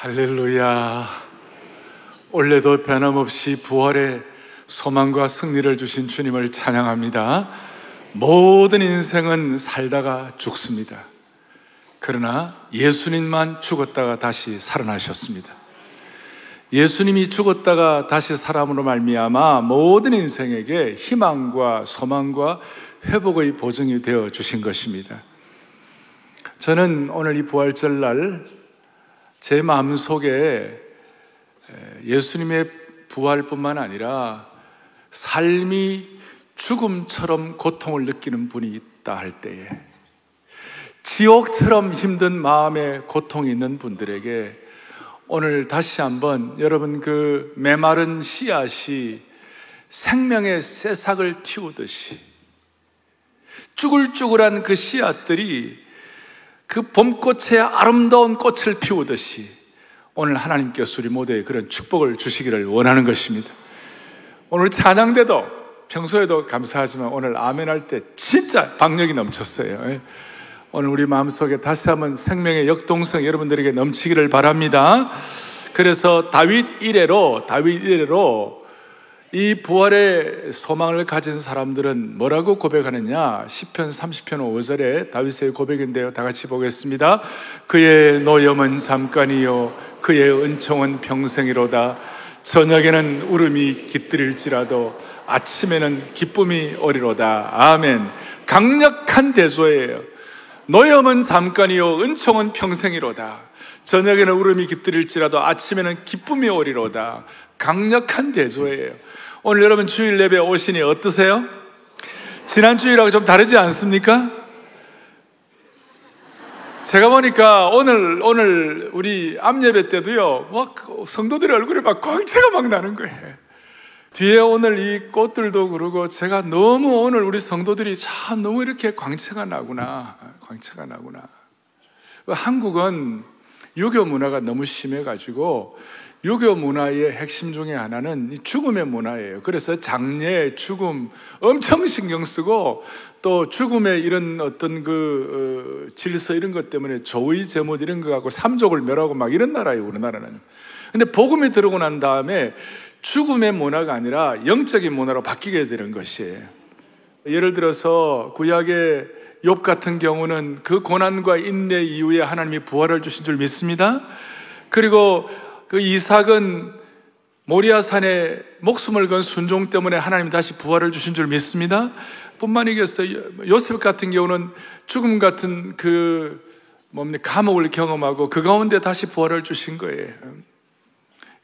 할렐루야. 올해도 변함없이 부활의 소망과 승리를 주신 주님을 찬양합니다. 모든 인생은 살다가 죽습니다. 그러나 예수님만 죽었다가 다시 살아나셨습니다. 예수님이 죽었다가 다시 사람으로 말미암아 모든 인생에게 희망과 소망과 회복의 보증이 되어 주신 것입니다. 저는 오늘 이 부활절 날 제 마음 속에 예수님의 부활뿐만 아니라 삶이 죽음처럼 고통을 느끼는 분이 있다 할 때에 지옥처럼 힘든 마음에 고통이 있는 분들에게 오늘 다시 한번 여러분 그 메마른 씨앗이 생명의 새싹을 틔우듯이 쭈글쭈글한 그 씨앗들이 그 봄꽃의 아름다운 꽃을 피우듯이 오늘 하나님께서 우리 모두에 그런 축복을 주시기를 원하는 것입니다. 오늘 찬양대도 평소에도 감사하지만 오늘 아멘 할 때 진짜 박력이 넘쳤어요. 예. 오늘 우리 마음속에 다시 한번 생명의 역동성 여러분들에게 넘치기를 바랍니다. 그래서 다윗 이래로 다윗 이래로 이 부활의 소망을 가진 사람들은 뭐라고 고백하느냐? 10편 30편 5절에 다윗의 고백인데요. 다 같이 보겠습니다. 그의 노염은 잠깐이요 그의 은총은 평생이로다. 저녁에는 울음이 깃들일지라도 아침에는 기쁨이 오리로다. 아멘. 강력한 대조예요. 노염은 잠깐이요 은총은 평생이로다. 저녁에는 울음이 깃들일지라도 아침에는 기쁨이 오리로다. 강력한 대조예요. 오늘 여러분 주일 예배 오시니 어떠세요? 지난 주일하고 좀 다르지 않습니까? 제가 보니까 오늘 오늘 우리 암 예배 때도요, 막 성도들의 얼굴에 막 광채가 막 나는 거예요. 뒤에 오늘 이 꽃들도 그러고 제가 너무 오늘 우리 성도들이 참 너무 이렇게 광채가 나구나, 광채가 나구나. 한국은 유교 문화가 너무 심해가지고 유교 문화의 핵심 중에 하나는 죽음의 문화예요. 그래서 장례, 죽음 엄청 신경 쓰고 또 죽음의 이런 어떤 그 어, 질서 이런 것 때문에 조의 제못 이런 거 갖고 삼족을 멸하고 막 이런 나라예요, 우리나라는. 근데 복음이 들어오고 난 다음에 죽음의 문화가 아니라 영적인 문화로 바뀌게 되는 것이에요. 예를 들어서 구약의 욥 같은 경우는 그 고난과 인내 이후에 하나님이 부활을 주신 줄 믿습니다. 그리고 그 이삭은 모리아 산에 목숨을 건 순종 때문에 하나님 다시 부활을 주신 줄 믿습니다. 뿐만이겠어요. 요셉 같은 경우는 죽음 같은 그 뭡니까 감옥을 경험하고 그 가운데 다시 부활을 주신 거예요.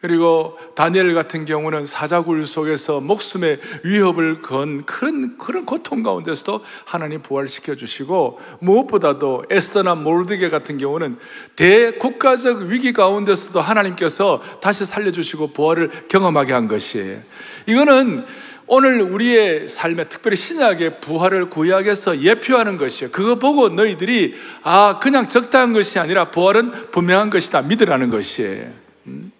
그리고 다니엘 같은 경우는 사자굴 속에서 목숨의 위협을 건 그런 그런 고통 가운데서도 하나님 부활시켜 주시고 무엇보다도 에스더나 몰드게 같은 경우는 대국가적 위기 가운데서도 하나님께서 다시 살려 주시고 부활을 경험하게 한 것이에요. 이거는 오늘 우리의 삶에 특별히 신약의 부활을 구약에서 예표하는 것이에요. 그거 보고 너희들이 아 그냥 적당한 것이 아니라 부활은 분명한 것이다 믿으라는 것이에요. 음?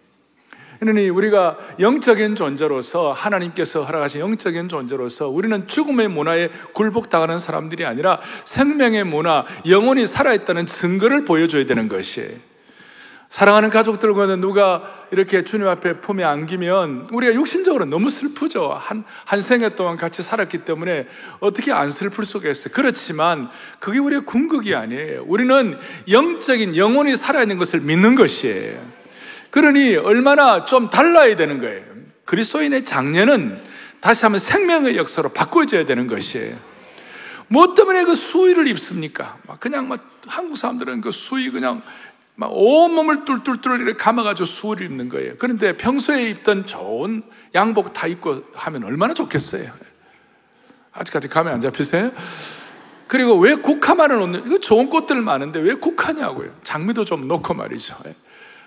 그러니 우리가 영적인 존재로서 하나님께서 허락하신 영적인 존재로서 우리는 죽음의 문화에 굴복당하는 사람들이 아니라 생명의 문화, 영혼이 살아있다는 증거를 보여줘야 되는 것이에요. 사랑하는 가족들과는 누가 이렇게 주님 앞에 품에 안기면 우리가 육신적으로 너무 슬프죠. 한, 한 생애 동안 같이 살았기 때문에 어떻게 안 슬플 수가 있어요. 그렇지만 그게 우리의 궁극이 아니에요. 우리는 영적인 영혼이 살아있는 것을 믿는 것이에요. 그러니 얼마나 좀 달라야 되는 거예요. 그리스도인의 장례는 다시 한번 생명의 역사로 바꿔줘야 되는 것이에요. 뭐 때문에 그 수의를 입습니까? 막 그냥 막 한국 사람들은 그 수의 그냥 막 온몸을 뚫뚫뚫 이렇게 감아가지고 수의를 입는 거예요. 그런데 평소에 입던 좋은 양복 다 입고 하면 얼마나 좋겠어요. 아직까지 감이 안 잡히세요? 그리고 왜 국화만을 놓는, 이거 좋은 꽃들 많은데 왜 국화냐고요. 장미도 좀 놓고 말이죠.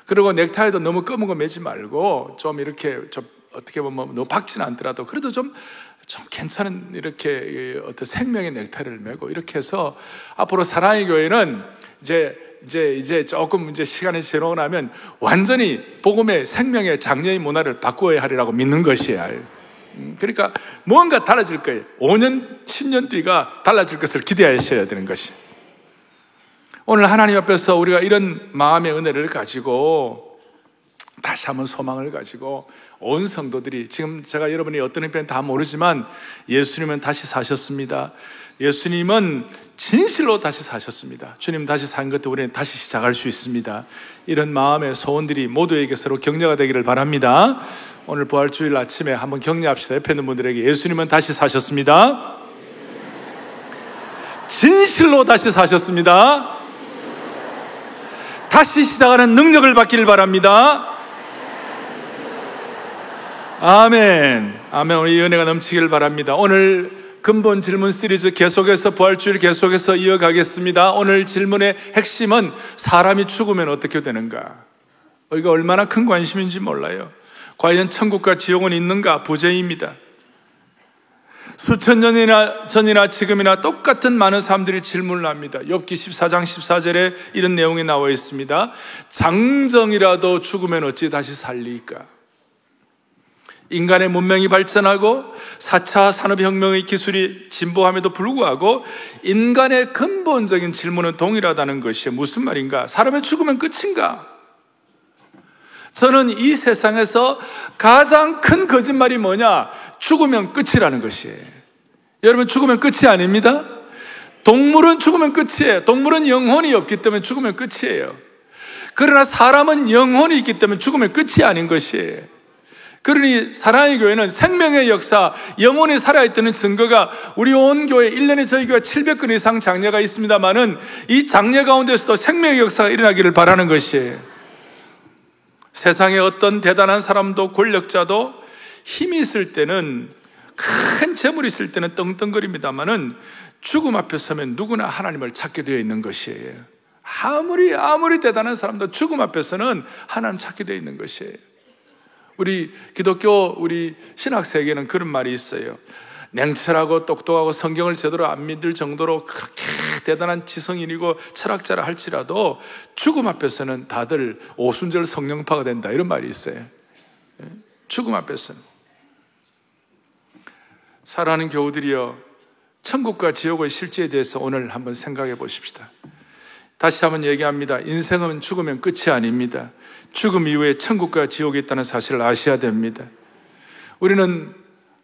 그리고 넥타이도 너무 검은 거 매지 말고 좀 이렇게 좀 어떻게 보면 너무 박지는 않더라도 그래도 좀, 좀 괜찮은 이렇게 어떤 생명의 넥타이를 메고 이렇게 해서 앞으로 사랑의 교회는 이제 이제 이제 조금 이제 시간이 지나고 나면 완전히 복음의 생명의 장려의 문화를 바꾸어야 하리라고 믿는 것이에요. 음, 그러니까 뭔가 달라질 거예요. 5년, 10년 뒤가 달라질 것을 기대하셔야 되는 것이. 오늘 하나님 앞에서 우리가 이런 마음의 은혜를 가지고 다시 한번 소망을 가지고 온 성도들이 지금 제가 여러분이 어떤 형편 다 모르지만 예수님은 다시 사셨습니다. 예수님은 진실로 다시 사셨습니다. 주님 다시 산 것도 우리는 다시 시작할 수 있습니다. 이런 마음의 소원들이 모두에게 서로 격려가 되기를 바랍니다. 오늘 부활주일 아침에 한번 격려합시다. 옆에 있는 분들에게 예수님은 다시 사셨습니다. 진실로 다시 사셨습니다. 다시 시작하는 능력을 받기를 바랍니다. 아멘. 아멘. 우리 은혜가 넘치기를 바랍니다. 오늘 근본 질문 시리즈 계속해서 부활주일 계속해서 이어가겠습니다. 오늘 질문의 핵심은 사람이 죽으면 어떻게 되는가? 이거 얼마나 큰 관심인지 몰라요. 과연 천국과 지옥은 있는가? 부재입니다. 수천 년이나 전이나 지금이나 똑같은 많은 사람들이 질문을 합니다. 욥기 14장 14절에 이런 내용이 나와 있습니다. 장정이라도 죽으면 어찌 다시 살리까? 인간의 문명이 발전하고 4차 산업혁명의 기술이 진보함에도 불구하고 인간의 근본적인 질문은 동일하다는 것이 무슨 말인가? 사람의 죽으면 끝인가? 저는 이 세상에서 가장 큰 거짓말이 뭐냐? 죽으면 끝이라는 것이에요. 여러분, 죽으면 끝이 아닙니다? 동물은 죽으면 끝이에요. 동물은 영혼이 없기 때문에 죽으면 끝이에요. 그러나 사람은 영혼이 있기 때문에 죽으면 끝이 아닌 것이에요. 그러니 사랑의 교회는 생명의 역사, 영혼이 살아있다는 증거가 우리 온 교회 1년에 저희 교회 700건 이상 장례가 있습니다만은 이 장례 가운데서도 생명의 역사가 일어나기를 바라는 것이에요. 세상에 어떤 대단한 사람도 권력자도 힘이 있을 때는 큰 재물이 있을 때는 떵떵거립니다만은 죽음 앞에 서면 누구나 하나님을 찾게 되어 있는 것이에요. 아무리 아무리 대단한 사람도 죽음 앞에서는 하나님 찾게 되어 있는 것이에요. 우리 기독교 우리 신학 세계는 그런 말이 있어요. 냉철하고 똑똑하고 성경을 제대로 안 믿을 정도로 그렇게 대단한 지성인이고 철학자라 할지라도 죽음 앞에서는 다들 오순절 성령파가 된다 이런 말이 있어요. 예? 죽음 앞에서는 사랑하는 교우들이여 천국과 지옥의 실제에 대해서 오늘 한번 생각해 보십시다. 다시 한번 얘기합니다. 인생은 죽으면 끝이 아닙니다. 죽음 이후에 천국과 지옥이 있다는 사실을 아셔야 됩니다. 우리는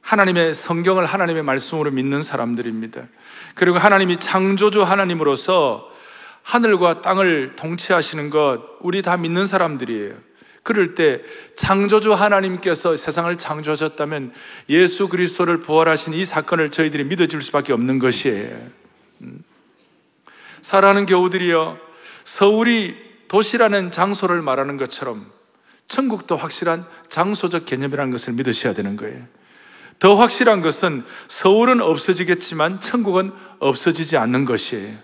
하나님의 성경을 하나님의 말씀으로 믿는 사람들입니다. 그리고 하나님이 창조주 하나님으로서 하늘과 땅을 통치하시는 것, 우리 다 믿는 사람들이에요. 그럴 때 창조주 하나님께서 세상을 창조하셨다면 예수 그리스도를 부활하신 이 사건을 저희들이 믿어줄 수밖에 없는 것이에요. 음. 사랑하는 교우들이여, 서울이 도시라는 장소를 말하는 것처럼 천국도 확실한 장소적 개념이라는 것을 믿으셔야 되는 거예요. 더 확실한 것은 서울은 없어지겠지만 천국은 없어지지 않는 것이에요.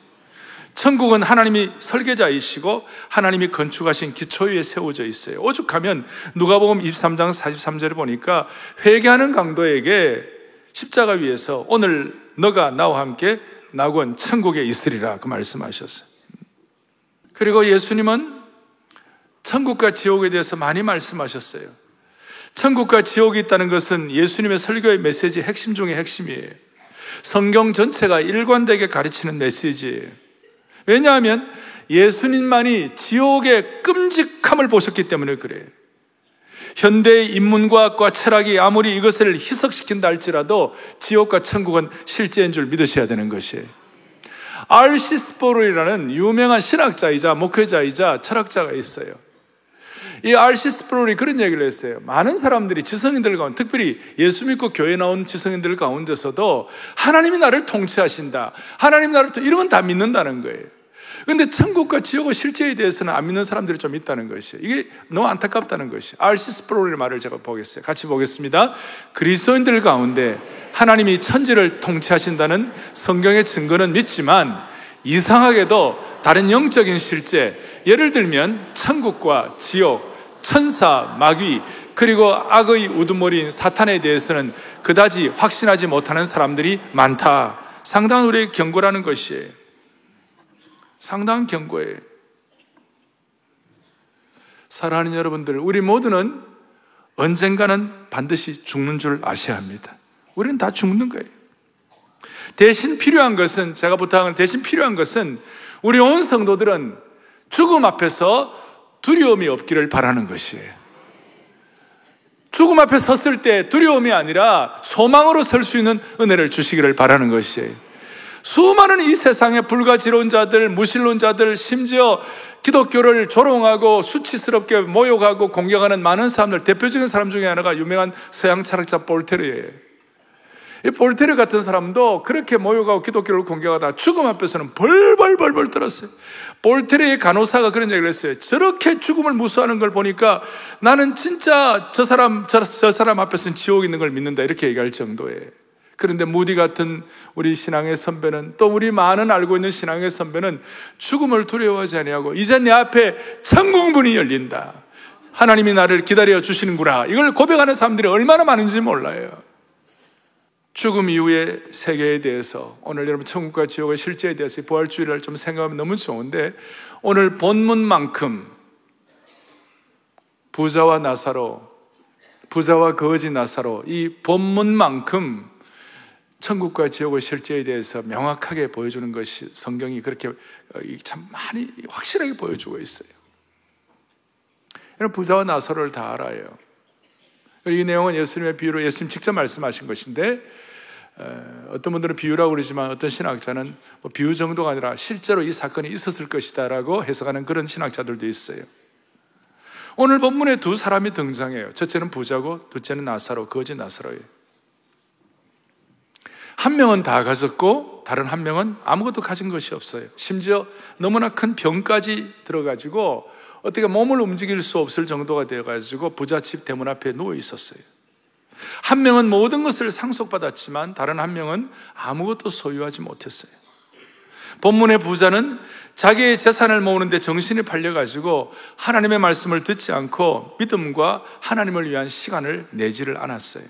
천국은 하나님이 설계자이시고 하나님이 건축하신 기초 위에 세워져 있어요. 오죽하면 누가복음 23장 43절을 보니까 회개하는 강도에게 십자가 위에서 오늘 너가 나와 함께 낙원 천국에 있으리라 그 말씀하셨어요. 그리고 예수님은 천국과 지옥에 대해서 많이 말씀하셨어요. 천국과 지옥이 있다는 것은 예수님의 설교의 메시지 핵심 중의 핵심이에요. 성경 전체가 일관되게 가르치는 메시지예요. 왜냐하면 예수님만이 지옥의 끔찍함을 보셨기 때문에 그래요. 현대의 인문과학과 철학이 아무리 이것을 희석시킨다 할지라도 지옥과 천국은 실제인 줄 믿으셔야 되는 것이에요. 알시스포르이라는 유명한 신학자이자 목회자이자 철학자가 있어요. 이 알시스포르이 그런 얘기를 했어요. 많은 사람들이 지성인들 가운데, 특별히 예수 믿고 교회 나온 지성인들 가운데서도 하나님이 나를 통치하신다. 하나님 나를, 이런 건 다 믿는다는 거예요. 근데 천국과 지옥의 실제에 대해서는 안 믿는 사람들이 좀 있다는 것이에요. 이게 너무 안타깝다는 것이. 알시스프로의 말을 제가 보겠어요. 같이 보겠습니다. 그리스도인들 가운데 하나님이 천지를 통치하신다는 성경의 증거는 믿지만 이상하게도 다른 영적인 실제, 예를 들면 천국과 지옥, 천사, 마귀, 그리고 악의 우두머리인 사탄에 대해서는 그다지 확신하지 못하는 사람들이 많다. 상당한 우리의 경고라는 것이에요. 상당한 경고예요. 사랑하는 여러분들, 우리 모두는 언젠가는 반드시 죽는 줄 아셔야 합니다. 우리는 다 죽는 거예요. 대신 필요한 것은, 제가 부탁하는 대신 필요한 것은 우리 온 성도들은 죽음 앞에서 두려움이 없기를 바라는 것이에요. 죽음 앞에 섰을 때 두려움이 아니라 소망으로 설 수 있는 은혜를 주시기를 바라는 것이에요. 수많은 이 세상의 불가지론 자들, 무신론자들, 심지어 기독교를 조롱하고 수치스럽게 모욕하고 공격하는 많은 사람들, 대표적인 사람 중에 하나가 유명한 서양 철학자 볼테르예요. 이 볼테르 같은 사람도 그렇게 모욕하고 기독교를 공격하다 죽음 앞에서는 벌벌벌벌 떨었어요. 볼테르의 간호사가 그런 얘기를 했어요. 저렇게 죽음을 무서워하는 걸 보니까 나는 진짜 저 사람, 저, 저 사람 앞에서는 지옥 있는 걸 믿는다. 이렇게 얘기할 정도예요. 그런데 무디 같은 우리 신앙의 선배는 또 우리 많은 알고 있는 신앙의 선배는 죽음을 두려워하지 아니하고 이제 내 앞에 천국 문이 열린다. 하나님이 나를 기다려 주시는구나. 이걸 고백하는 사람들이 얼마나 많은지 몰라요. 죽음 이후의 세계에 대해서 오늘 여러분 천국과 지옥의 실제에 대해서 부활주의를 좀 생각하면 너무 좋은데 오늘 본문만큼 부자와 나사로 부자와 거지 나사로 이 본문만큼 천국과 지옥의 실제에 대해서 명확하게 보여주는 것이 성경이 그렇게 어, 참 많이 확실하게 보여주고 있어요. 여러분 부자와 나사로를 다 알아요. 이 내용은 예수님의 비유로 예수님 직접 말씀하신 것인데 어떤 분들은 비유라고 그러지만 어떤 신학자는 뭐 비유 정도가 아니라 실제로 이 사건이 있었을 것이다라고 해석하는 그런 신학자들도 있어요. 오늘 본문에 두 사람이 등장해요. 첫째는 부자고 둘째는 나사로, 거지 나사로예요. 한 명은 다 가졌고 다른 한 명은 아무것도 가진 것이 없어요. 심지어 너무나 큰 병까지 들어가지고 어떻게 몸을 움직일 수 없을 정도가 되어가지고 부잣집 대문 앞에 누워 있었어요. 한 명은 모든 것을 상속받았지만 다른 한 명은 아무것도 소유하지 못했어요. 본문의 부자는 자기의 재산을 모으는데 정신이 팔려가지고 하나님의 말씀을 듣지 않고 믿음과 하나님을 위한 시간을 내지를 않았어요.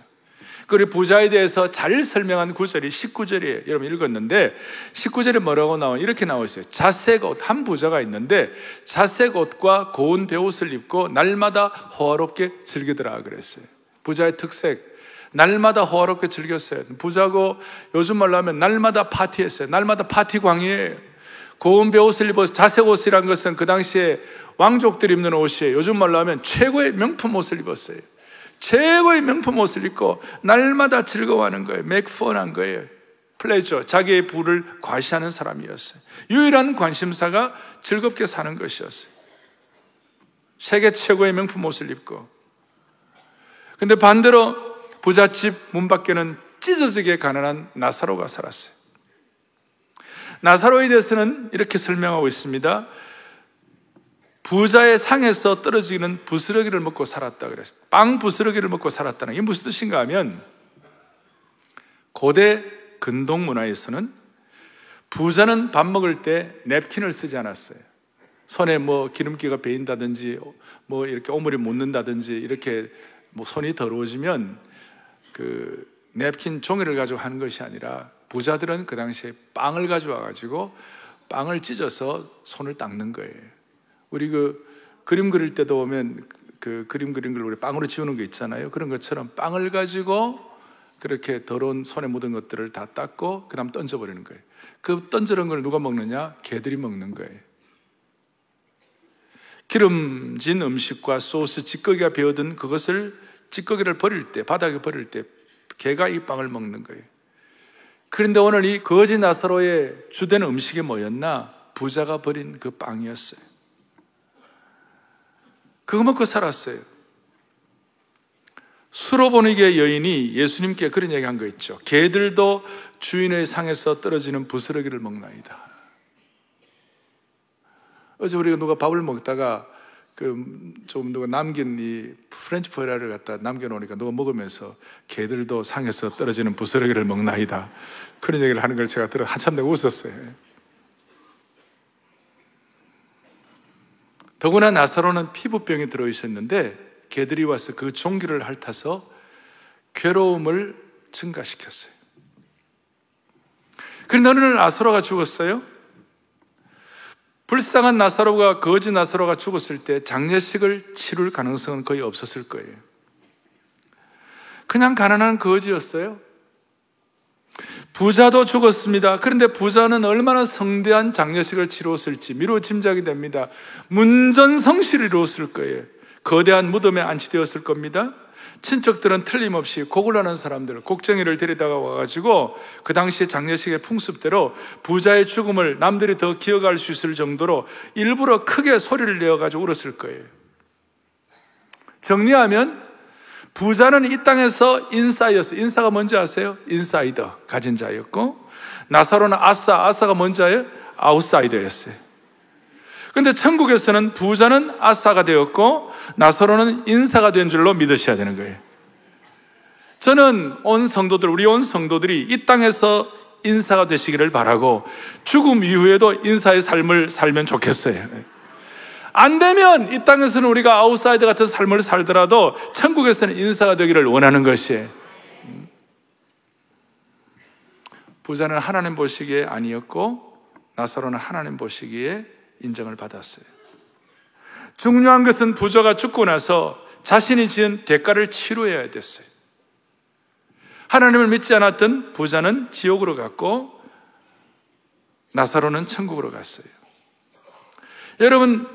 그리고 부자에 대해서 잘 설명한 구절이 19절이에요. 여러분 읽었는데 19절에 뭐라고 나와 이렇게 나와 있어요. 자색 옷, 한 부자가 있는데 자색 옷과 고운 베옷을 입고 날마다 호화롭게 즐기더라 그랬어요. 부자의 특색. 날마다 호화롭게 즐겼어요. 부자고 요즘 말로 하면 날마다 파티했어요. 날마다 파티광이에요. 고운 베옷을 입어서 자색 옷이란 것은 그 당시에 왕족들이 입는 옷이에요. 요즘 말로 하면 최고의 명품 옷을 입었어요. 최고의 명품 옷을 입고 날마다 즐거워하는 거예요. 맥펀한 거예요. 플레저, 자기의 부를 과시하는 사람이었어요. 유일한 관심사가 즐겁게 사는 것이었어요. 세계 최고의 명품 옷을 입고 근데 반대로 부잣집 문 밖에는 찢어지게 가난한 나사로가 살았어요. 나사로에 대해서는 이렇게 설명하고 있습니다. 부자의 상에서 떨어지는 부스러기를 먹고 살았다 그랬어요. 빵 부스러기를 먹고 살았다는 게 무슨 뜻인가 하면 고대 근동 문화에서는 부자는 밥 먹을 때 냅킨을 쓰지 않았어요. 손에 뭐 기름기가 배인다든지 뭐 이렇게 오물이 묻는다든지 이렇게 뭐 손이 더러워지면 그 냅킨 종이를 가지고 하는 것이 아니라 부자들은 그 당시에 빵을 가져와 가지고 빵을 찢어서 손을 닦는 거예요. 우리 그 그림 그릴 때도 보면 그 그림 그린 걸 우리 빵으로 지우는 거 있잖아요. 그런 것처럼 빵을 가지고 그렇게 더러운 손에 묻은 것들을 다 닦고 그다음 던져버리는 거예요. 그 던져놓은 걸 누가 먹느냐? 개들이 먹는 거예요. 기름진 음식과 소스, 찌꺼기가 배어든 그것을 찌꺼기를 버릴 때, 바닥에 버릴 때 개가 이 빵을 먹는 거예요. 그런데 오늘 이 거지 나사로의 주된 음식이 뭐였나? 부자가 버린 그 빵이었어요. 그거 먹고 살았어요. 수로보니게 여인이 예수님께 그런 얘기 한 거 있죠. 개들도 주인의 상에서 떨어지는 부스러기를 먹나이다. 어제 우리가 누가 밥을 먹다가 그좀 누가 남긴 이 French potato를 갖다 남겨놓으니까 누가 먹으면서 개들도 상에서 떨어지는 부스러기를 먹나이다. 그런 얘기를 하는 걸 제가 들어 한참 내가 웃었어요. 더구나 나사로는 피부병이 들어 있었는데 개들이 와서 그 종기를 핥아서 괴로움을 증가시켰어요. 그런데 어느 날 나사로가 죽었어요. 불쌍한 나사로가 거지 나사로가 죽었을 때 장례식을 치룰 가능성은 거의 없었을 거예요. 그냥 가난한 거지였어요. 부자도 죽었습니다. 그런데 부자는 얼마나 성대한 장례식을 치루었을지 미로 짐작이 됩니다. 문전성시를 이루었을 거예요. 거대한 무덤에 안치되었을 겁니다. 친척들은 틀림없이 곡을 하는 사람들, 곡쟁이를 데리다가 와가지고 그 당시에 장례식의 풍습대로 부자의 죽음을 남들이 더 기억할 수 있을 정도로 일부러 크게 소리를 내어가지고 울었을 거예요. 정리하면 부자는 이 땅에서 인싸였어. 인싸가 뭔지 아세요? 인사이더, 가진 자였고, 나사로는 아싸, 아싸가 뭔지 아요? 아웃사이더였어요. 근데 천국에서는 부자는 아싸가 되었고 나사로는 인사가 된 줄로 믿으셔야 되는 거예요. 저는 온 성도들, 우리 온 성도들이 이 땅에서 인사가 되시기를 바라고 죽음 이후에도 인사의 삶을 살면 좋겠어요. 안 되면 이 땅에서는 우리가 아웃사이더 같은 삶을 살더라도 천국에서는 인싸가 되기를 원하는 것이에요. 부자는 하나님 보시기에 아니었고 나사로는 하나님 보시기에 인정을 받았어요. 중요한 것은 부자가 죽고 나서 자신이 지은 대가를 치러야 됐어요. 하나님을 믿지 않았던 부자는 지옥으로 갔고 나사로는 천국으로 갔어요. 여러분,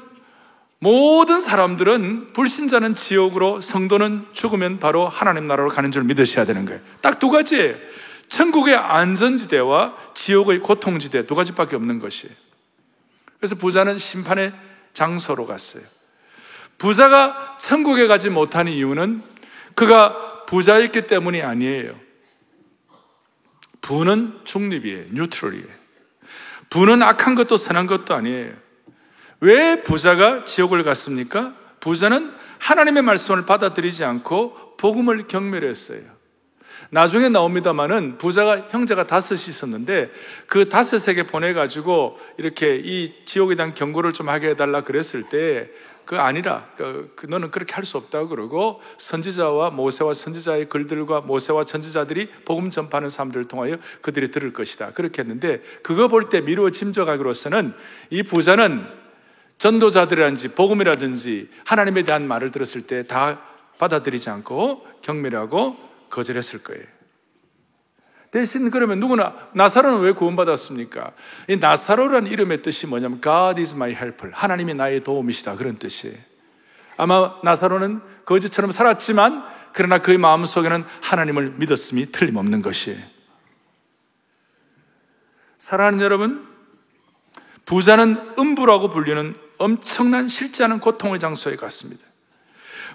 모든 사람들은 불신자는 지옥으로 성도는 죽으면 바로 하나님 나라로 가는 줄 믿으셔야 되는 거예요. 딱 두 가지예요. 천국의 안전지대와 지옥의 고통지대 두 가지밖에 없는 것이에요. 그래서 부자는 심판의 장소로 갔어요. 부자가 천국에 가지 못한 이유는 그가 부자였기 때문이 아니에요. 부는 중립이에요. 뉴트럴이에요. 부는 악한 것도 선한 것도 아니에요. 왜 부자가 지옥을 갔습니까? 부자는 하나님의 말씀을 받아들이지 않고 복음을 경멸했어요. 나중에 나옵니다만은 부자가 형제가 다섯이 있었는데 그 다섯에게 보내가지고 이렇게 이 지옥에 대한 경고를 좀 하게 해달라 그랬을 때 그 아니라 그, 그 너는 그렇게 할 수 없다고 그러고 선지자와 모세와 선지자의 글들과 모세와 선지자들이 복음 전파하는 사람들을 통하여 그들이 들을 것이다 그렇게 했는데 그거 볼 때 미루어 짐작하기로서는 이 부자는 전도자들이라든지 복음이라든지 하나님에 대한 말을 들었을 때 다 받아들이지 않고 경멸하고 거절했을 거예요. 대신 그러면 누구나 나사로는 왜 구원받았습니까? 이 나사로라는 이름의 뜻이 뭐냐면 God is my helper. 하나님이 나의 도움이시다. 그런 뜻이에요. 아마 나사로는 거지처럼 살았지만 그러나 그의 마음속에는 하나님을 믿었음이 틀림없는 것이에요. 사랑하는 여러분, 부자는 음부라고 불리는 엄청난 실지 않은 고통의 장소에 갔습니다.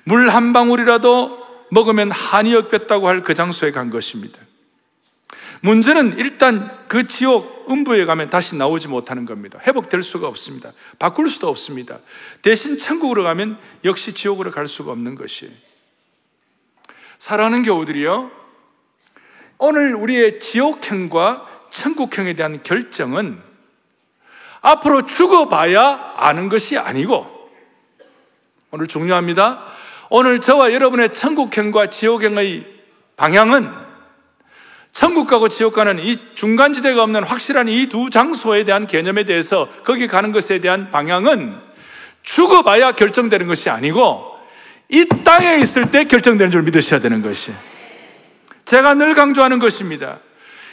물 한 방울이라도 먹으면 한이 없겠다고 할 그 장소에 간 것입니다. 문제는 일단 그 지옥 음부에 가면 다시 나오지 못하는 겁니다. 회복될 수가 없습니다. 바꿀 수도 없습니다. 대신 천국으로 가면 역시 지옥으로 갈 수가 없는 것이에요. 사랑하는 교우들이요. 오늘 우리의 지옥행과 천국행에 대한 결정은 앞으로 죽어봐야 아는 것이 아니고 오늘 중요합니다. 오늘 저와 여러분의 천국행과 지옥행의 방향은 천국 가고 지옥 가는 이 중간지대가 없는 확실한 이 두 장소에 대한 개념에 대해서 거기 가는 것에 대한 방향은 죽어봐야 결정되는 것이 아니고 이 땅에 있을 때 결정되는 줄 믿으셔야 되는 것이. 제가 늘 강조하는 것입니다.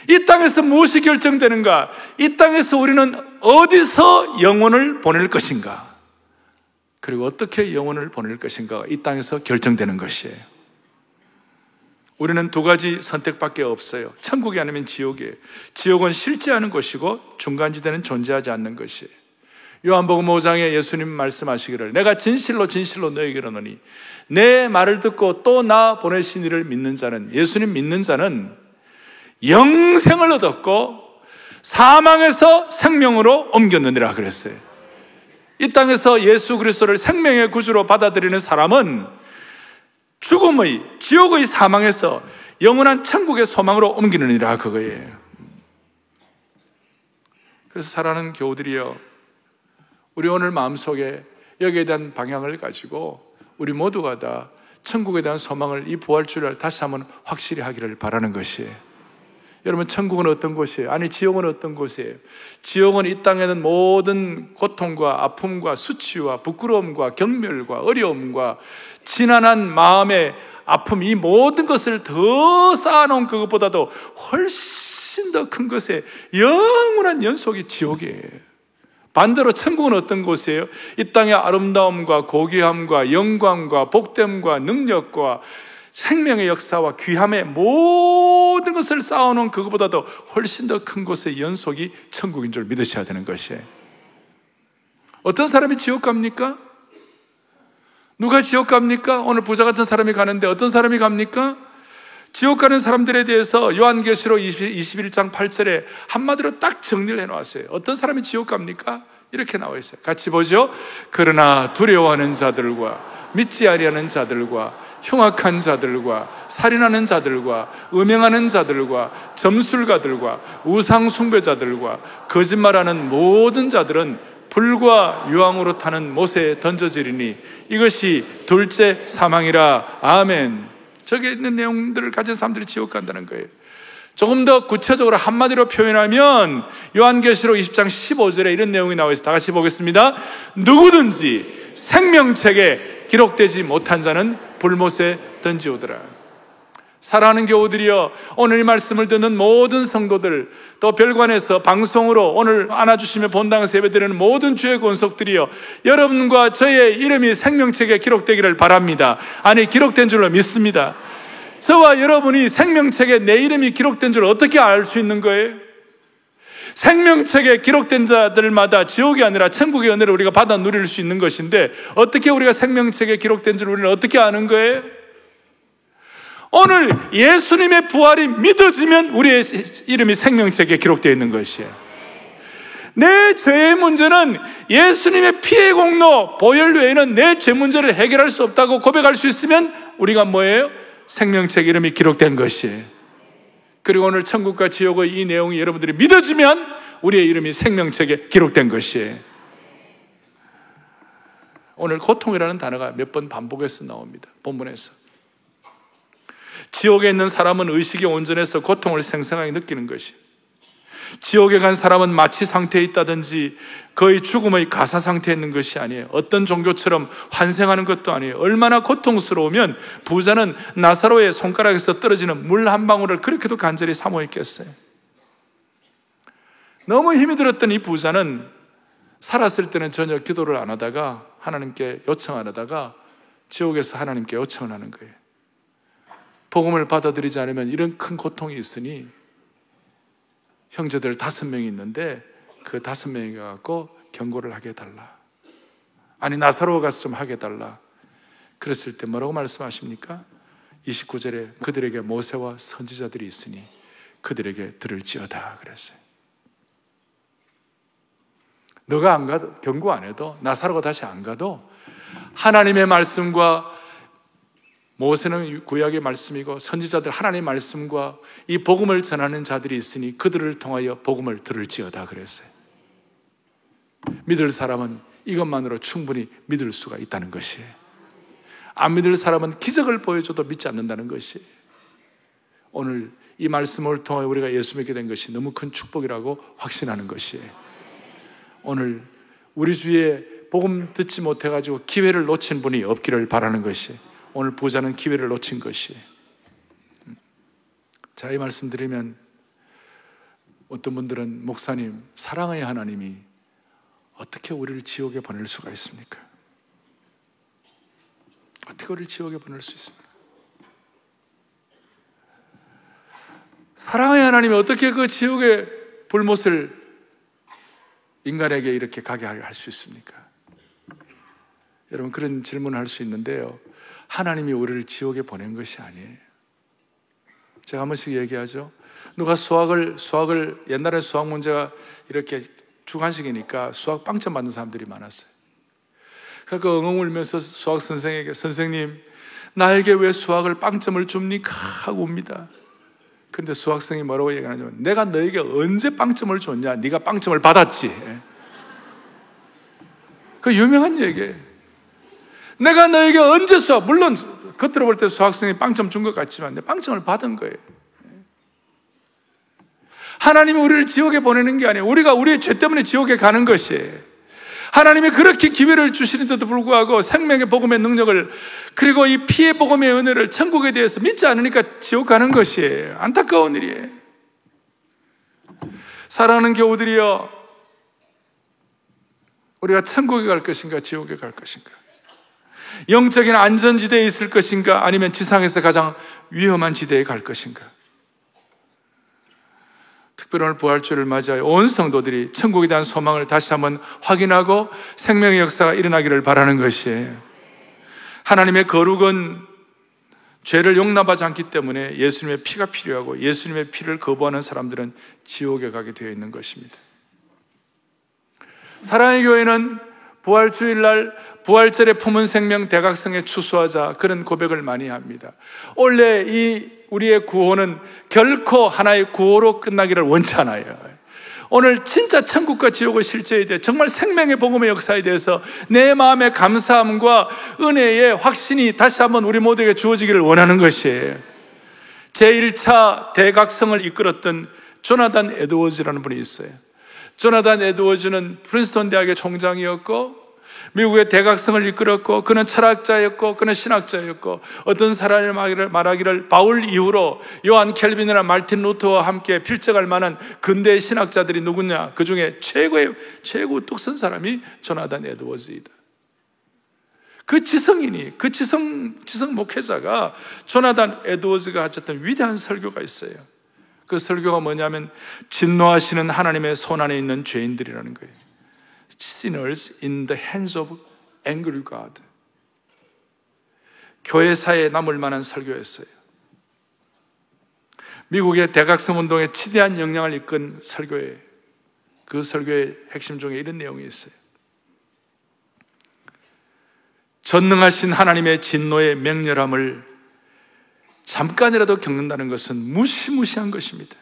이 땅에서 무엇이 결정되는가? 이 땅에서 우리는 어디서 영혼을 보낼 것인가? 그리고 어떻게 영혼을 보낼 것인가 이 땅에서 결정되는 것이에요. 우리는 두 가지 선택밖에 없어요. 천국이 아니면 지옥이에요. 지옥은 실제 하는 것이고 중간지대는 존재하지 않는 것이에요. 요한복음 5장에 예수님 말씀하시기를 내가 진실로 진실로 너에게 이르노니 내 말을 듣고 또 나 보내신 이를 믿는 자는 예수님 믿는 자는 영생을 얻었고 사망에서 생명으로 옮겼느니라 그랬어요. 이 땅에서 예수 그리스도를 생명의 구주로 받아들이는 사람은 죽음의 지옥의 사망에서 영원한 천국의 소망으로 옮기느니라 그거예요. 그래서 사랑하는 교우들이여 우리 오늘 마음속에 여기에 대한 방향을 가지고 우리 모두가 다 천국에 대한 소망을 이 부활주를 다시 한번 확실히 하기를 바라는 것이에요. 여러분, 천국은 어떤 곳이에요? 아니, 지옥은 어떤 곳이에요? 지옥은 이 땅에는 모든 고통과 아픔과 수치와 부끄러움과 경멸과 어려움과 지난한 마음의 아픔, 이 모든 것을 더 쌓아놓은 그것보다도 훨씬 더 큰 것에 영원한 연속이 지옥이에요. 반대로 천국은 어떤 곳이에요? 이 땅의 아름다움과 고귀함과 영광과 복됨과 능력과 생명의 역사와 귀함의 모든 것을 쌓아놓은 그것보다도 훨씬 더 큰 곳의 연속이 천국인 줄 믿으셔야 되는 것이에요. 어떤 사람이 지옥 갑니까? 누가 지옥 갑니까? 오늘 부자 같은 사람이 가는데 어떤 사람이 갑니까? 지옥 가는 사람들에 대해서 요한계시록 21장 8절에 한마디로 딱 정리를 해놓았어요. 어떤 사람이 지옥 갑니까? 이렇게 나와 있어요. 같이 보죠. 그러나 두려워하는 자들과 믿지 아니하는 자들과 흉악한 자들과 살인하는 자들과 음행하는 자들과 점술가들과 우상 숭배자들과 거짓말하는 모든 자들은 불과 유황으로 타는 못에 던져지리니 이것이 둘째 사망이라 아멘. 저기 있는 내용들을 가진 사람들이 지옥 간다는 거예요. 조금 더 구체적으로 한마디로 표현하면 요한계시록 20장 15절에 이런 내용이 나와 있어. 다 같이 보겠습니다. 누구든지 생명책에 기록되지 못한 자는 불못에 던지오더라. 사랑하는 교우들이여 오늘 이 말씀을 듣는 모든 성도들 또 별관에서 방송으로 오늘 안아주시며 본당 세배드리는 모든 주의 권속들이여 여러분과 저의 이름이 생명책에 기록되기를 바랍니다. 아니 기록된 줄로 믿습니다. 저와 여러분이 생명책에 내 이름이 기록된 줄 어떻게 알 수 있는 거예요? 생명책에 기록된 자들마다 지옥이 아니라 천국의 은혜를 우리가 받아 누릴 수 있는 것인데 어떻게 우리가 생명책에 기록된 줄 우리는 어떻게 아는 거예요? 오늘 예수님의 부활이 믿어지면 우리의 이름이 생명책에 기록되어 있는 것이에요. 내 죄의 문제는 예수님의 피해 공로, 보혈 외에는 내 죄 문제를 해결할 수 없다고 고백할 수 있으면 우리가 뭐예요? 생명책 이름이 기록된 것이에요. 그리고 오늘 천국과 지옥의 이 내용이 여러분들이 믿어지면 우리의 이름이 생명책에 기록된 것이에요. 오늘 고통이라는 단어가 몇 번 반복해서 나옵니다. 본문에서. 지옥에 있는 사람은 의식이 온전해서 고통을 생생하게 느끼는 것이. 지옥에 간 사람은 마치 상태에 있다든지 거의 죽음의 가사 상태에 있는 것이 아니에요. 어떤 종교처럼 환생하는 것도 아니에요. 얼마나 고통스러우면 부자는 나사로의 손가락에서 떨어지는 물 한 방울을 그렇게도 간절히 사모했겠어요. 너무 힘이 들었던 이 부자는 살았을 때는 전혀 기도를 안 하다가 하나님께 요청 안 하다가 지옥에서 하나님께 요청을 하는 거예요. 복음을 받아들이지 않으면 이런 큰 고통이 있으니 형제들 다섯 명이 있는데 그 다섯 명이 가고 경고를 하게 해달라. 아니 나사로 가서 좀 하게 해달라. 그랬을 때 뭐라고 말씀하십니까? 29절에 그들에게 모세와 선지자들이 있으니 그들에게 들을지어다 그랬어요. 너가 안 가도 경고 안 해도 나사로가 다시 안 가도 하나님의 말씀과 모세는 구약의 말씀이고 선지자들 하나님의 말씀과 이 복음을 전하는 자들이 있으니 그들을 통하여 복음을 들을지어다 그랬어요. 믿을 사람은 이것만으로 충분히 믿을 수가 있다는 것이에요. 안 믿을 사람은 기적을 보여줘도 믿지 않는다는 것이에요. 오늘 이 말씀을 통해 우리가 예수 믿게 된 것이 너무 큰 축복이라고 확신하는 것이에요. 오늘 우리 주위에 복음 듣지 못해가지고 기회를 놓친 분이 없기를 바라는 것이에요. 오늘 부자는 기회를 놓친 것이. 자, 이 말씀 드리면 어떤 분들은 목사님, 사랑의 하나님이 어떻게 우리를 지옥에 보낼 수가 있습니까? 어떻게 우리를 지옥에 보낼 수 있습니까? 사랑의 하나님이 어떻게 그 지옥의 불못을 인간에게 이렇게 가게 할 수 있습니까? 여러분 그런 질문을 할 수 있는데요. 하나님이 우리를 지옥에 보낸 것이 아니에요. 제가 한 번씩 얘기하죠. 누가 수학을, 수학을, 옛날에 수학 문제가 이렇게 주관식이니까 수학 빵점 받는 사람들이 많았어요. 그러니까 엉엉 울면서 수학 선생에게, 선생님, 나에게 왜 수학을 빵점을 줍니까? 하고 옵니다. 근데 수학생이 뭐라고 얘기하냐면, 내가 너에게 언제 빵점을 줬냐? 네가 빵점을 받았지. 그 유명한 얘기예요. 내가 너에게 언제 수학, 물론 겉으로 볼 때 수학생이 빵점 준 것 같지만 내 빵점을 받은 거예요. 하나님이 우리를 지옥에 보내는 게 아니에요. 우리가 우리의 죄 때문에 지옥에 가는 것이에요. 하나님이 그렇게 기회를 주시는데도 불구하고 생명의 복음의 능력을 그리고 이 피해 복음의 은혜를 천국에 대해서 믿지 않으니까 지옥 가는 것이에요. 안타까운 일이에요. 사랑하는 교우들이여 우리가 천국에 갈 것인가 지옥에 갈 것인가 영적인 안전지대에 있을 것인가? 아니면 지상에서 가장 위험한 지대에 갈 것인가? 특별히 오늘 부활주를 맞이하여 온 성도들이 천국에 대한 소망을 다시 한번 확인하고 생명의 역사가 일어나기를 바라는 것이에요. 하나님의 거룩은 죄를 용납하지 않기 때문에 예수님의 피가 필요하고 예수님의 피를 거부하는 사람들은 지옥에 가게 되어 있는 것입니다. 사랑의 교회는 부활 주일날 부활절에 품은 생명 대각성에 추수하자 그런 고백을 많이 합니다. 원래 이 우리의 구호는 결코 하나의 구호로 끝나기를 원치 않아요. 오늘 진짜 천국과 지옥의 실제에 대해 정말 생명의 복음의 역사에 대해서 내 마음의 감사함과 은혜의 확신이 다시 한번 우리 모두에게 주어지기를 원하는 것이에요. 제1차 대각성을 이끌었던 조나단 에드워즈라는 분이 있어요. 조나단 에드워즈는 프린스턴 대학의 총장이었고 미국의 대각성을 이끌었고 그는 철학자였고 그는 신학자였고 어떤 사람이 말하기를 바울 이후로 요한 켈빈이나 말틴 루터와 함께 필적할 만한 근대 신학자들이 누구냐 그 중에 최고의 최고 뚝선 사람이 조나단 에드워즈이다. 그 지성인이 그 지성 지성 목회자가 조나단 에드워즈가 하셨던 위대한 설교가 있어요. 그 설교가 뭐냐면 진노하시는 하나님의 손 안에 있는 죄인들이라는 거예요. sinners in the hands of angry God. 교회사에 남을 만한 설교였어요. 미국의 대각성 운동에 치대한 영향을 이끈 설교에 그 설교의 핵심 중에 이런 내용이 있어요. 전능하신 하나님의 진노의 맹렬함을 잠깐이라도 겪는다는 것은 무시무시한 것입니다.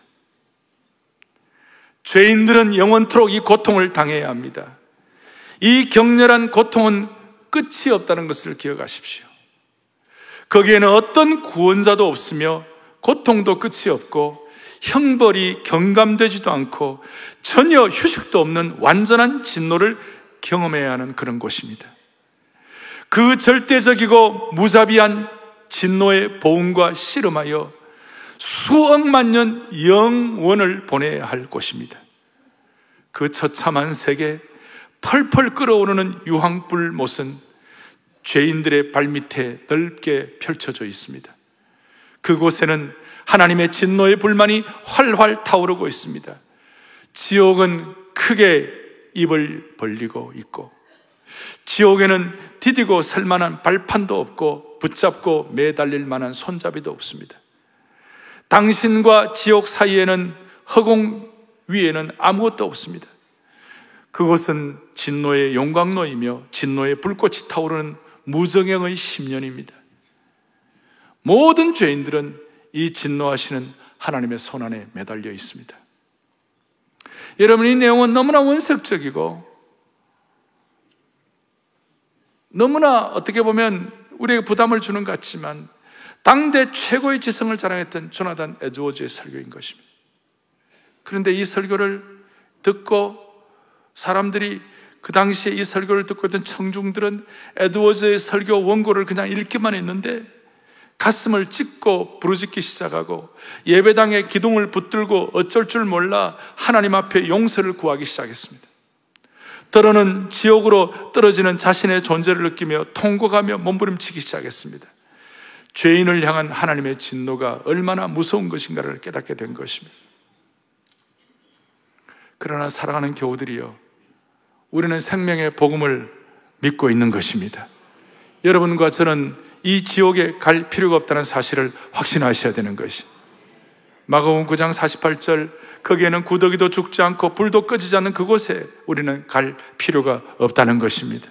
죄인들은 영원토록 이 고통을 당해야 합니다. 이 격렬한 고통은 끝이 없다는 것을 기억하십시오. 거기에는 어떤 구원자도 없으며 고통도 끝이 없고 형벌이 경감되지도 않고 전혀 휴식도 없는 완전한 진노를 경험해야 하는 그런 곳입니다. 그 절대적이고 무자비한 진노의 보응과 씨름하여 수억만 년 영원을 보내야 할 곳입니다. 그 처참한 세계, 펄펄 끓어오르는 유황불 못은 죄인들의 발밑에 넓게 펼쳐져 있습니다. 그곳에는 하나님의 진노의 불만이 활활 타오르고 있습니다. 지옥은 크게 입을 벌리고 있고, 지옥에는 디디고 설 만한 발판도 없고, 붙잡고 매달릴 만한 손잡이도 없습니다. 당신과 지옥 사이에는 허공 위에는 아무것도 없습니다. 그것은 진노의 용광로이며 진노의 불꽃이 타오르는 무정형의 심년입니다. 모든 죄인들은 이 진노하시는 하나님의 손 안에 매달려 있습니다. 여러분, 이 내용은 너무나 원색적이고, 너무나 어떻게 보면 우리에게 부담을 주는 것 같지만, 당대 최고의 지성을 자랑했던 조나단 에드워즈의 설교인 것입니다. 그런데 이 설교를 듣고 사람들이 그 당시에 이 설교를 듣고 있던 청중들은 에드워즈의 설교 원고를 그냥 읽기만 했는데 가슴을 찢고 부르짖기 시작하고 예배당에 기둥을 붙들고 어쩔 줄 몰라 하나님 앞에 용서를 구하기 시작했습니다. 때로는 지옥으로 떨어지는 자신의 존재를 느끼며 통곡하며 몸부림치기 시작했습니다. 죄인을 향한 하나님의 진노가 얼마나 무서운 것인가를 깨닫게 된 것입니다. 그러나 사랑하는 교우들이여, 우리는 생명의 복음을 믿고 있는 것입니다. 여러분과 저는 이 지옥에 갈 필요가 없다는 사실을 확신하셔야 되는 것이. 마가복음 9장 48절 거기에는 구더기도 죽지 않고 불도 꺼지지 않는 그곳에 우리는 갈 필요가 없다는 것입니다.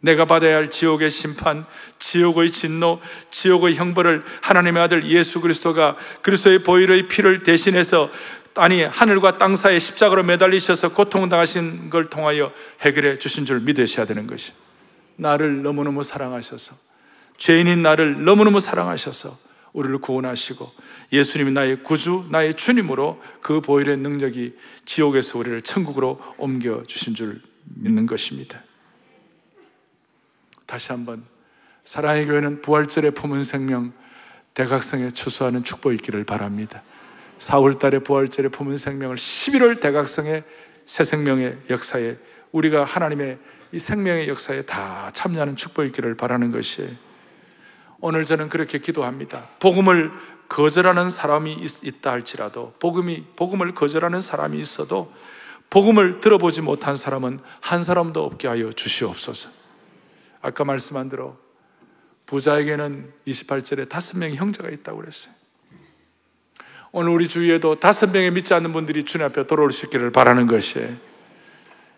내가 받아야 할 지옥의 심판, 지옥의 진노, 지옥의 형벌을 하나님의 아들 예수 그리스도가 그리스도의 보혈의 피를 대신해서 아니 하늘과 땅 사이에 십자가로 매달리셔서 고통당하신 걸 통하여 해결해 주신 줄 믿으셔야 되는 것이 나를 너무너무 사랑하셔서 죄인인 나를 너무너무 사랑하셔서 우리를 구원하시고 예수님이 나의 구주, 나의 주님으로 그 보혈의 능력이 지옥에서 우리를 천국으로 옮겨 주신 줄 믿는 것입니다. 다시 한번 사랑의 교회는 부활절에 품은 생명 대각성에 추수하는 축복이 있기를 바랍니다. 4월 달에 부활절에 품은 생명을 11월 대각성의 새 생명의 역사에 우리가 하나님의 이 생명의 역사에 다 참여하는 축복이 있기를 바라는 것이에요. 오늘 저는 그렇게 기도합니다. 복음을 거절하는 사람이 있, 다 할지라도 복음이 복음을 거절하는 사람이 있어도 복음을 들어보지 못한 사람은 한 사람도 없게 하여 주시옵소서. 아까 말씀한 대로 부자에게는 28절에 다섯 명의 형제가 있다고 그랬어요. 오늘 우리 주위에도 다섯 명의 믿지 않는 분들이 주님 앞에 돌아올 수 있기를 바라는 것이에요.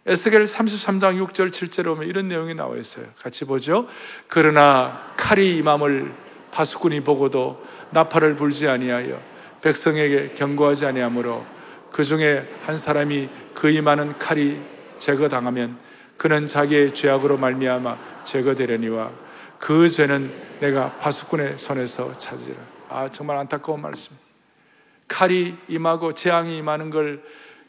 에스겔 33장 6절 7절에 보면 이런 내용이 나와 있어요. 같이 보죠. 그러나 칼이 임함을 파수꾼이 보고도 나팔을 불지 아니하여 백성에게 경고하지 아니하므로 그 중에 한 사람이 그 임하는 칼이 제거당하면 그는 자기의 죄악으로 말미암아 제거되려니와 그 죄는 내가 파수꾼의 손에서 찾으리라. 아 정말 안타까운 말씀. 칼이 임하고 재앙이 임하는 걸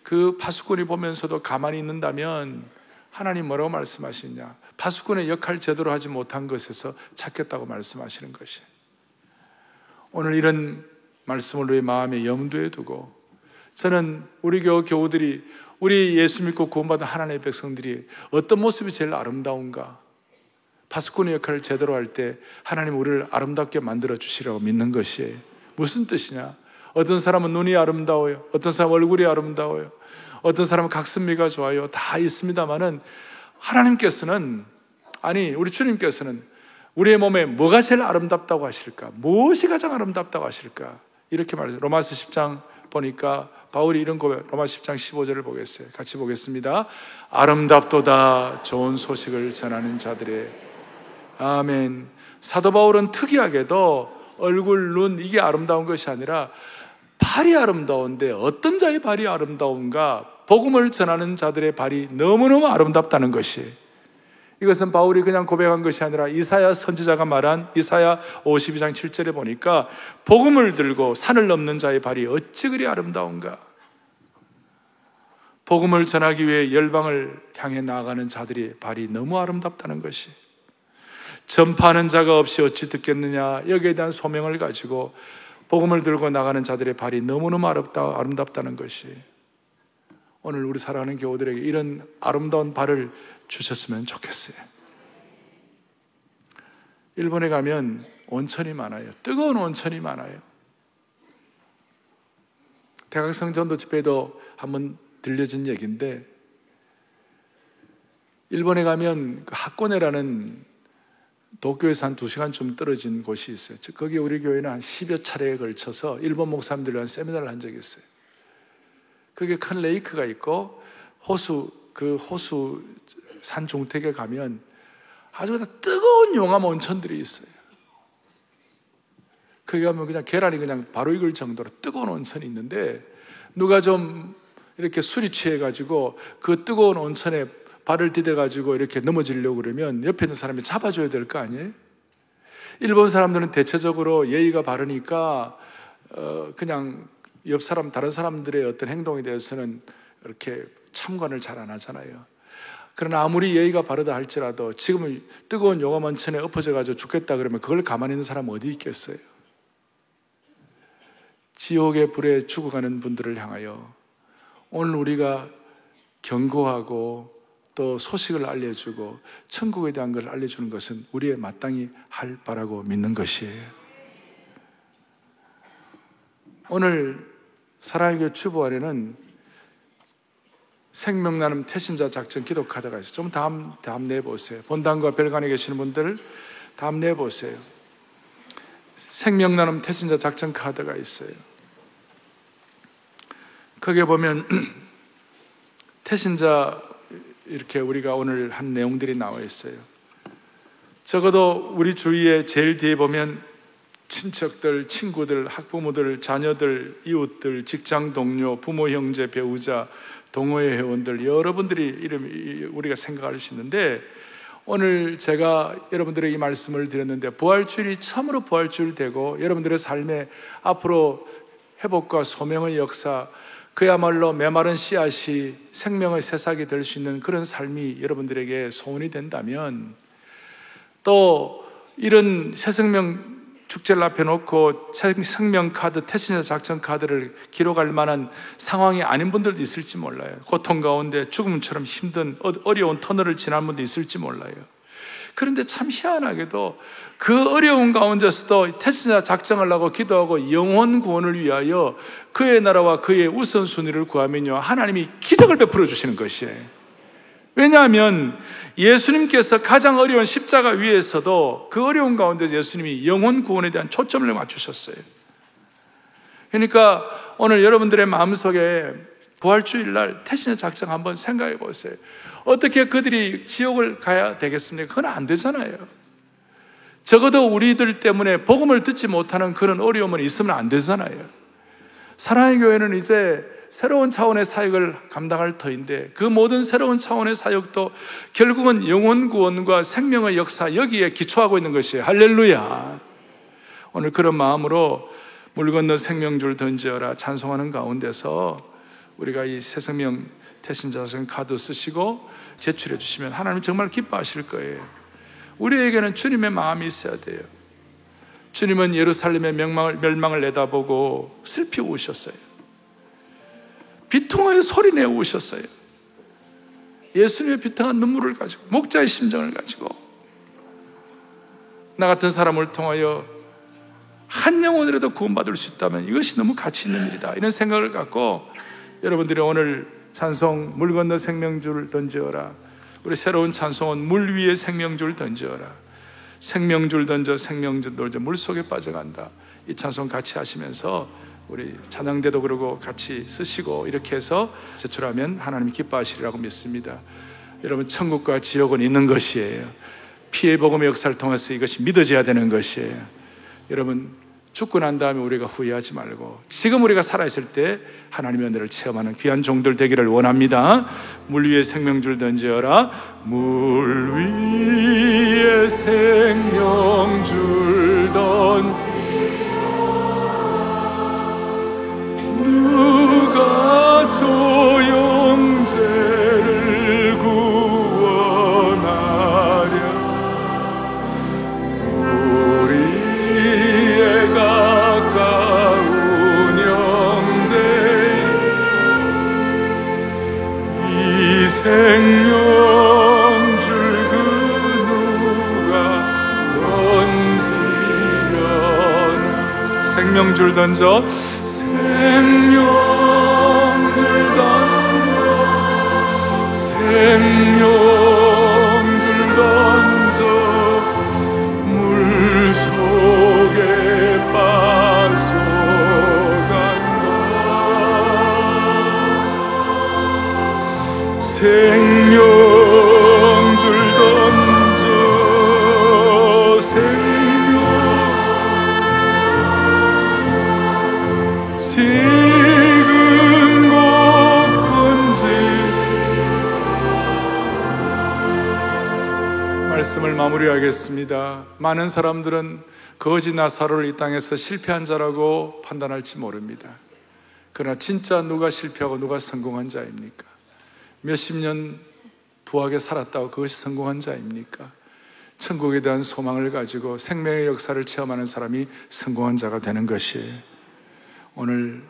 그 파수꾼이 보면서도 가만히 있는다면 하나님 뭐라고 말씀하시냐? 파수꾼의 역할 제대로 하지 못한 것에서 찾겠다고 말씀하시는 것이. 오늘 이런 말씀을 우리 마음에 염두에 두고 저는 우리 교 교우들이 우리 예수 믿고 구원받은 하나님의 백성들이 어떤 모습이 제일 아름다운가? 파수꾼의 역할을 제대로 할 때 하나님 우리를 아름답게 만들어 주시라고 믿는 것이에요. 무슨 뜻이냐? 어떤 사람은 눈이 아름다워요. 어떤 사람 얼굴이 아름다워요. 어떤 사람은 각선미가 좋아요. 다 있습니다만은 하나님께서는 아니 우리 주님께서는 우리의 몸에 뭐가 제일 아름답다고 하실까? 무엇이 가장 아름답다고 하실까? 이렇게 말해요. 로마서 10장 보니까 바울이 이런 고백, 로마 10장 15절을 보겠어요. 같이 보겠습니다. 아름답도다 좋은 소식을 전하는 자들의 아멘. 사도 바울은 특이하게도 얼굴, 눈 이게 아름다운 것이 아니라 발이 아름다운데 어떤 자의 발이 아름다운가? 복음을 전하는 자들의 발이 너무너무 아름답다는 것이 이것은 바울이 그냥 고백한 것이 아니라 이사야 선지자가 말한 이사야 52장 7절에 보니까 복음을 들고 산을 넘는 자의 발이 어찌 그리 아름다운가? 복음을 전하기 위해 열방을 향해 나아가는 자들의 발이 너무 아름답다는 것이 전파하는 자가 없이 어찌 듣겠느냐 여기에 대한 소명을 가지고 복음을 들고 나가는 자들의 발이 너무너무 아름다, 아름답다는 것이 오늘 우리 사랑하는 교우들에게 이런 아름다운 발을 주셨으면 좋겠어요. 일본에 가면 온천이 많아요. 뜨거운 온천이 많아요. 대각성 전도 집회도 한번 들려진 얘기인데 일본에 가면 그 학고네라는 도쿄에서 한두 시간 좀 떨어진 곳이 있어요. 거기 우리 교회는 한 10여 차례에 걸쳐서 일본 목사님들과 한 세미나를 한 적이 있어요. 거기에 큰 레이크가 있고 호수, 그 호수 산 종택에 가면 아주 뜨거운 용암 온천들이 있어요. 거기 가면 그냥 계란이 그냥 바로 익을 정도로 뜨거운 온천이 있는데 누가 좀 이렇게 술이 취해가지고 그 뜨거운 온천에 발을 디뎌가지고 이렇게 넘어지려고 그러면 옆에 있는 사람이 잡아줘야 될 거 아니에요? 일본 사람들은 대체적으로 예의가 바르니까 어 그냥 옆 사람 다른 사람들의 어떤 행동에 대해서는 이렇게 참관을 잘 안 하잖아요. 그러나 아무리 예의가 바르다 할지라도 지금은 뜨거운 용암 원천에 엎어져 가지고 죽겠다 그러면 그걸 가만히 있는 사람 어디 있겠어요? 지옥의 불에 죽어가는 분들을 향하여 오늘 우리가 경고하고 또 소식을 알려주고 천국에 대한 걸 알려주는 것은 우리의 마땅히 할 바라고 믿는 것이에요. 오늘 사랑의 추부 아래는 생명나눔 태신자 작전 기도 카드가 있어요. 좀 다음, 다음 내보세요. 본당과 별관에 계시는 분들 다음 내보세요. 생명나눔 태신자 작전 카드가 있어요. 거기에 보면 태신자 이렇게 우리가 오늘 한 내용들이 나와 있어요. 적어도 우리 주위에 제일 뒤에 보면 친척들, 친구들, 학부모들, 자녀들, 이웃들, 직장 동료, 부모, 형제, 배우자, 동호회 회원들 여러분들이 이름 우리가 생각할 수 있는데 오늘 제가 여러분들의 이 말씀을 드렸는데 부활주일이 참으로 부활주일 되고 여러분들의 삶에 앞으로 회복과 소명의 역사 그야말로 메마른 씨앗이 생명의 새싹이 될 수 있는 그런 삶이 여러분들에게 소원이 된다면 또 이런 새 생명 축제를 앞에 놓고 생명 카드, 태신자 작전 카드를 기록할 만한 상황이 아닌 분들도 있을지 몰라요. 고통 가운데 죽음처럼 힘든 어, 어려운 터널을 지난 분도 있을지 몰라요. 그런데 참 희한하게도 그 어려운 가운데서도 작정을 하고 기도하고 영혼 구원을 위하여 그의 나라와 그의 우선순위를 구하면요. 하나님이 기적을 베풀어 주시는 것이에요. 왜냐하면 예수님께서 가장 어려운 십자가 위에서도 그 어려운 가운데 예수님이 영혼 구원에 대한 초점을 맞추셨어요. 그러니까 오늘 여러분들의 마음속에 부활주일 날 태신의 작정 한번 생각해 보세요. 어떻게 그들이 지옥을 가야 되겠습니까? 그건 안 되잖아요. 적어도 우리들 때문에 복음을 듣지 못하는 그런 어려움은 있으면 안 되잖아요. 사랑의 교회는 이제 새로운 차원의 사역을 감당할 터인데 그 모든 새로운 차원의 사역도 결국은 영혼 구원과 생명의 역사 여기에 기초하고 있는 것이에요. 할렐루야. 오늘 그런 마음으로 물 건너 생명줄 던지어라 찬송하는 가운데서 우리가 이 새생명 태신자성 카드 쓰시고 제출해 주시면 하나님 정말 기뻐하실 거예요. 우리에게는 주님의 마음이 있어야 돼요. 주님은 예루살렘의 멸망을, 멸망을 내다보고 슬피 우셨어요. 비통하여 소리내어 우셨어요. 예수님의 비통한 눈물을 가지고, 목자의 심정을 가지고, 나 같은 사람을 통하여 한 영혼이라도 구원받을 수 있다면 이것이 너무 가치 있는 일이다. 이런 생각을 갖고 여러분들이 오늘 찬송 물 건너 생명줄 던지어라. 우리 새로운 찬송은 물 위에 생명줄 던지어라. 생명줄 던져 생명줄 던져 물 속에 빠져간다. 이 찬송 같이 하시면서 우리 찬양대도 그러고 같이 쓰시고 이렇게 해서 제출하면 하나님이 기뻐하시리라고 믿습니다. 여러분 천국과 지옥은 있는 것이에요. 피해 복음의 역사를 통해서 이것이 믿어져야 되는 것이에요. 여러분 죽고 난 다음에 우리가 후회하지 말고 지금 우리가 살아있을 때 하나님의 은혜를 체험하는 귀한 종들 되기를 원합니다. 물 위에 생명줄 던지어라. 물 위에 생명줄 던 생명줄 던져 생명줄 던져 생명 마무리하겠습니다. 많은 사람들은 거지 나사로를 이 땅에서 실패한 자라고 판단할지 모릅니다. 그러나 진짜 누가 실패하고 누가 성공한 자입니까? 몇십 년 부하게 살았다고 그것이 성공한 자입니까? 천국에 대한 소망을 가지고 생명의 역사를 체험하는 사람이 성공한 자가 되는 것이에요. 오늘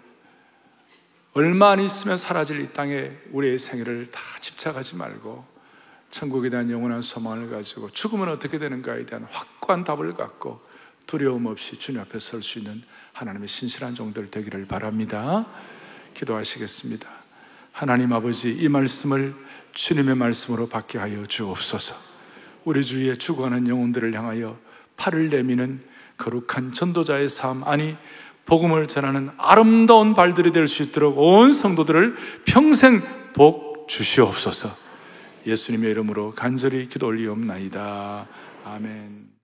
얼마 안 있으면 사라질 이 땅에 우리의 생애를 다 집착하지 말고 천국에 대한 영원한 소망을 가지고 죽으면 어떻게 되는가에 대한 확고한 답을 갖고 두려움 없이 주님 앞에 설 수 있는 하나님의 신실한 종들 되기를 바랍니다. 기도하시겠습니다. 하나님 아버지 이 말씀을 주님의 말씀으로 받게 하여 주옵소서. 우리 주위에 죽어가는 영혼들을 향하여 팔을 내미는 거룩한 전도자의 삶 아니 복음을 전하는 아름다운 발들이 될 수 있도록 온 성도들을 평생 복 주시옵소서. 예수님의 이름으로 간절히 기도 올리옵나이다. 아멘.